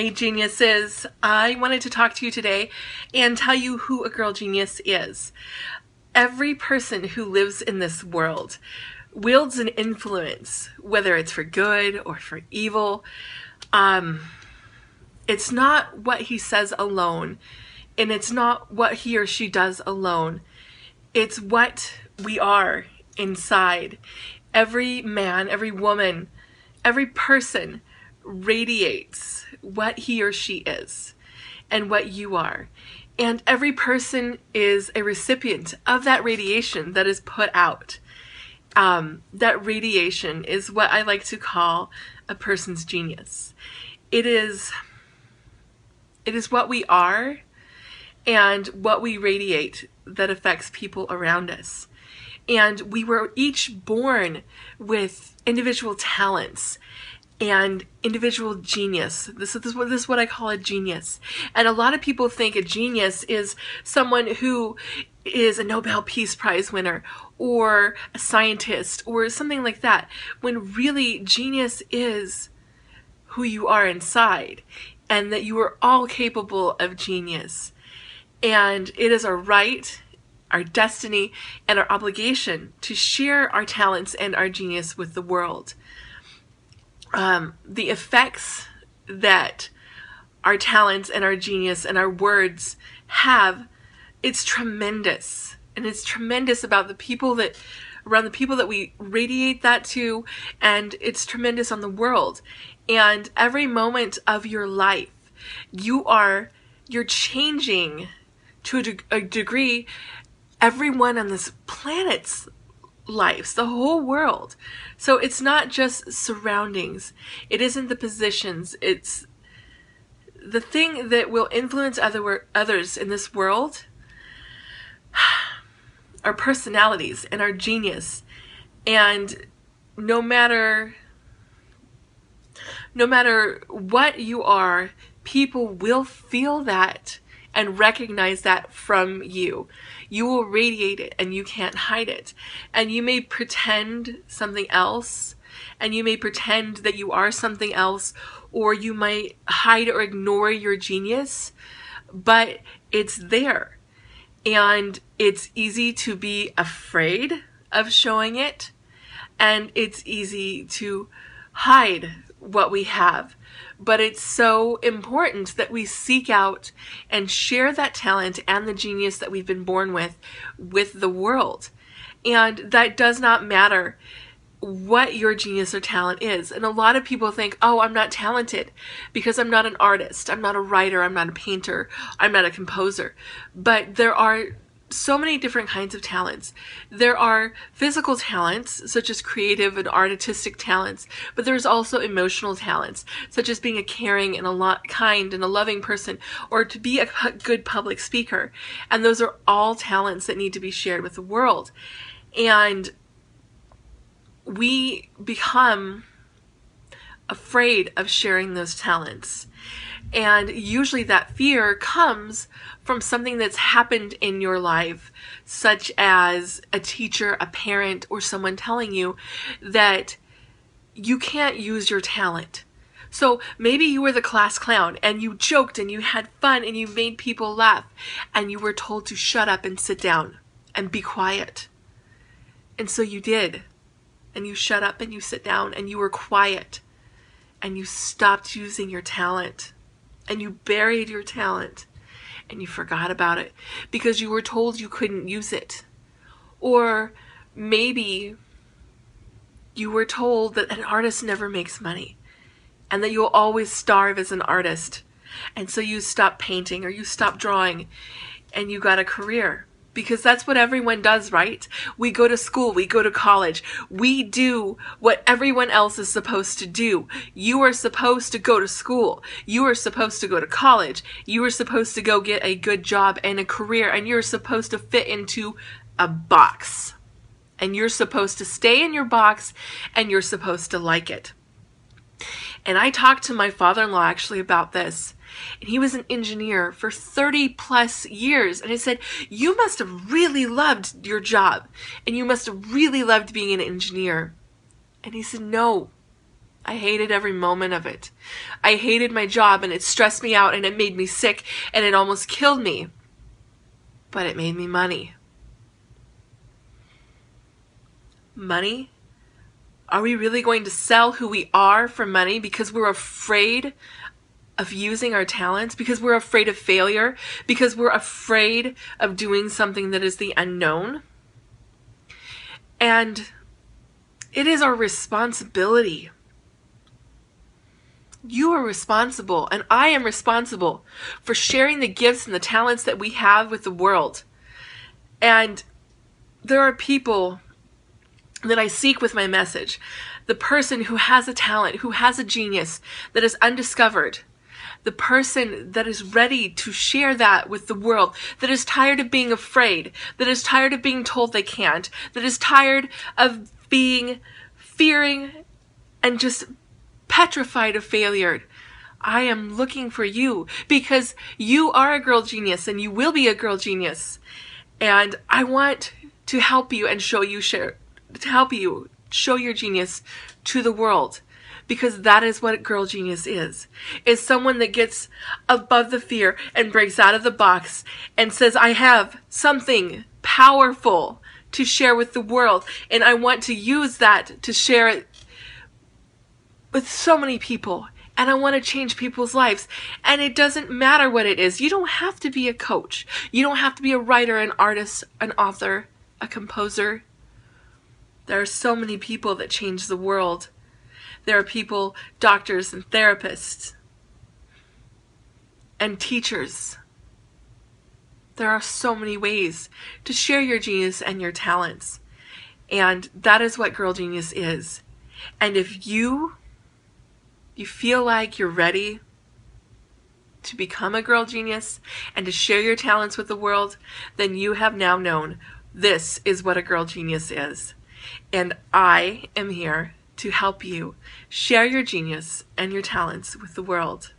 Hey geniuses, I wanted to talk to you today and tell you who a girl genius is. Every person who lives in this world wields an influence, whether it's for good or for evil. Um, it's not what he says alone, and it's not what he or she does alone. It's what we are inside. Every man, every woman, every person radiates what he or she is and what you are. And every person is a recipient of that radiation that is put out. Um, that radiation is what I like to call a person's genius. It is, it is what we are and what we radiate that affects people around us. And we were each born with individual talents and individual genius. This is, this, this is what I call a genius. And a lot of people think a genius is someone who is a Nobel Peace Prize winner or a scientist or something like that, when really genius is who you are inside and that you are all capable of genius. And it is our right, our destiny, and our obligation to share our talents and our genius with the world um, the effects that our talents and our genius and our words have, it's tremendous. And it's tremendous about the people that, around the people that we radiate that to, and it's tremendous on the world. And every moment of your life, you are, you're changing to a, de- a degree everyone on this planet's lives, the whole world. So it's not just surroundings, it isn't the positions, it's the thing that will influence other others in this world our personalities and our genius. And no matter no matter what you are people will feel that and recognize that from you. You will radiate it and you can't hide it. And you may pretend something else and you may pretend that you are something else or you might hide or ignore your genius, but it's there. And it's easy to be afraid of showing it and it's easy to hide what we have but it's so important that we seek out and share that talent and the genius that we've been born with with the world. And that does not matter what your genius or talent is. And a lot of people think, oh, I'm not talented because I'm not an artist, I'm not a writer, I'm not a painter, I'm not a composer. But there are so many different kinds of talents. There are physical talents, such as creative and artistic talents, but there's also emotional talents, such as being a caring and a lot kind and a loving person, or to be a good public speaker. And those are all talents that need to be shared with the world. And we become afraid of sharing those talents. And usually that fear comes from something that's happened in your life, such as a teacher, a parent, or someone telling you that you can't use your talent. So maybe you were the class clown and you joked and you had fun and you made people laugh and you were told to shut up and sit down and be quiet. And so you did. And you shut up and you sit down and you were quiet and you stopped using your talent and you buried your talent and you forgot about it because you were told you couldn't use it. Or maybe you were told that an artist never makes money and that you'll always starve as an artist. And so you stop painting or you stop drawing and you got a career because that's what everyone does, right? We go to school, we go to college, we do what everyone else is supposed to do. You are supposed to go to school, you are supposed to go to college, you are supposed to go get a good job and a career, and you're supposed to fit into a box. And you're supposed to stay in your box and you're supposed to like it. And I talked to my father in law actually about this and he was an engineer for 30 plus years. And I said, You must have really loved your job, and you must have really loved being an engineer. And he said, No, I hated every moment of it. I hated my job and it stressed me out and it made me sick and it almost killed me. But it made me money. Money? Are we really going to sell who we are for money because we're afraid of using our talents, because we're afraid of failure, because we're afraid of doing something that is the unknown? And it is our responsibility you are responsible, and I am responsible for sharing the gifts and the talents that we have with the world. And there are people that I seek with my message. The person who has a talent, who has a genius that is undiscovered. The person that is ready to share that with the world, that is tired of being afraid, that is tired of being told they can't, that is tired of being fearing and just petrified of failure. I am looking for you because you are a girl genius and you will be a girl genius. And I want to help you and show you share to help you show your genius to the world because that is what girl genius is. Is someone that gets above the fear and breaks out of the box and says I have something powerful to share with the world and I want to use that to share it with so many people and I want to change people's lives. And it doesn't matter what it is. You don't have to be a coach. You don't have to be a writer, an artist, an author, a composer. There are so many people that change the world. There are people, doctors and therapists, and teachers. There are so many ways to share your genius and your talents. And that is what Girl Genius is. And if you you feel like you're ready to become a girl genius and to share your talents with the world, then you have now known this is what a girl genius is. And I am here to help you share your genius and your talents with the world.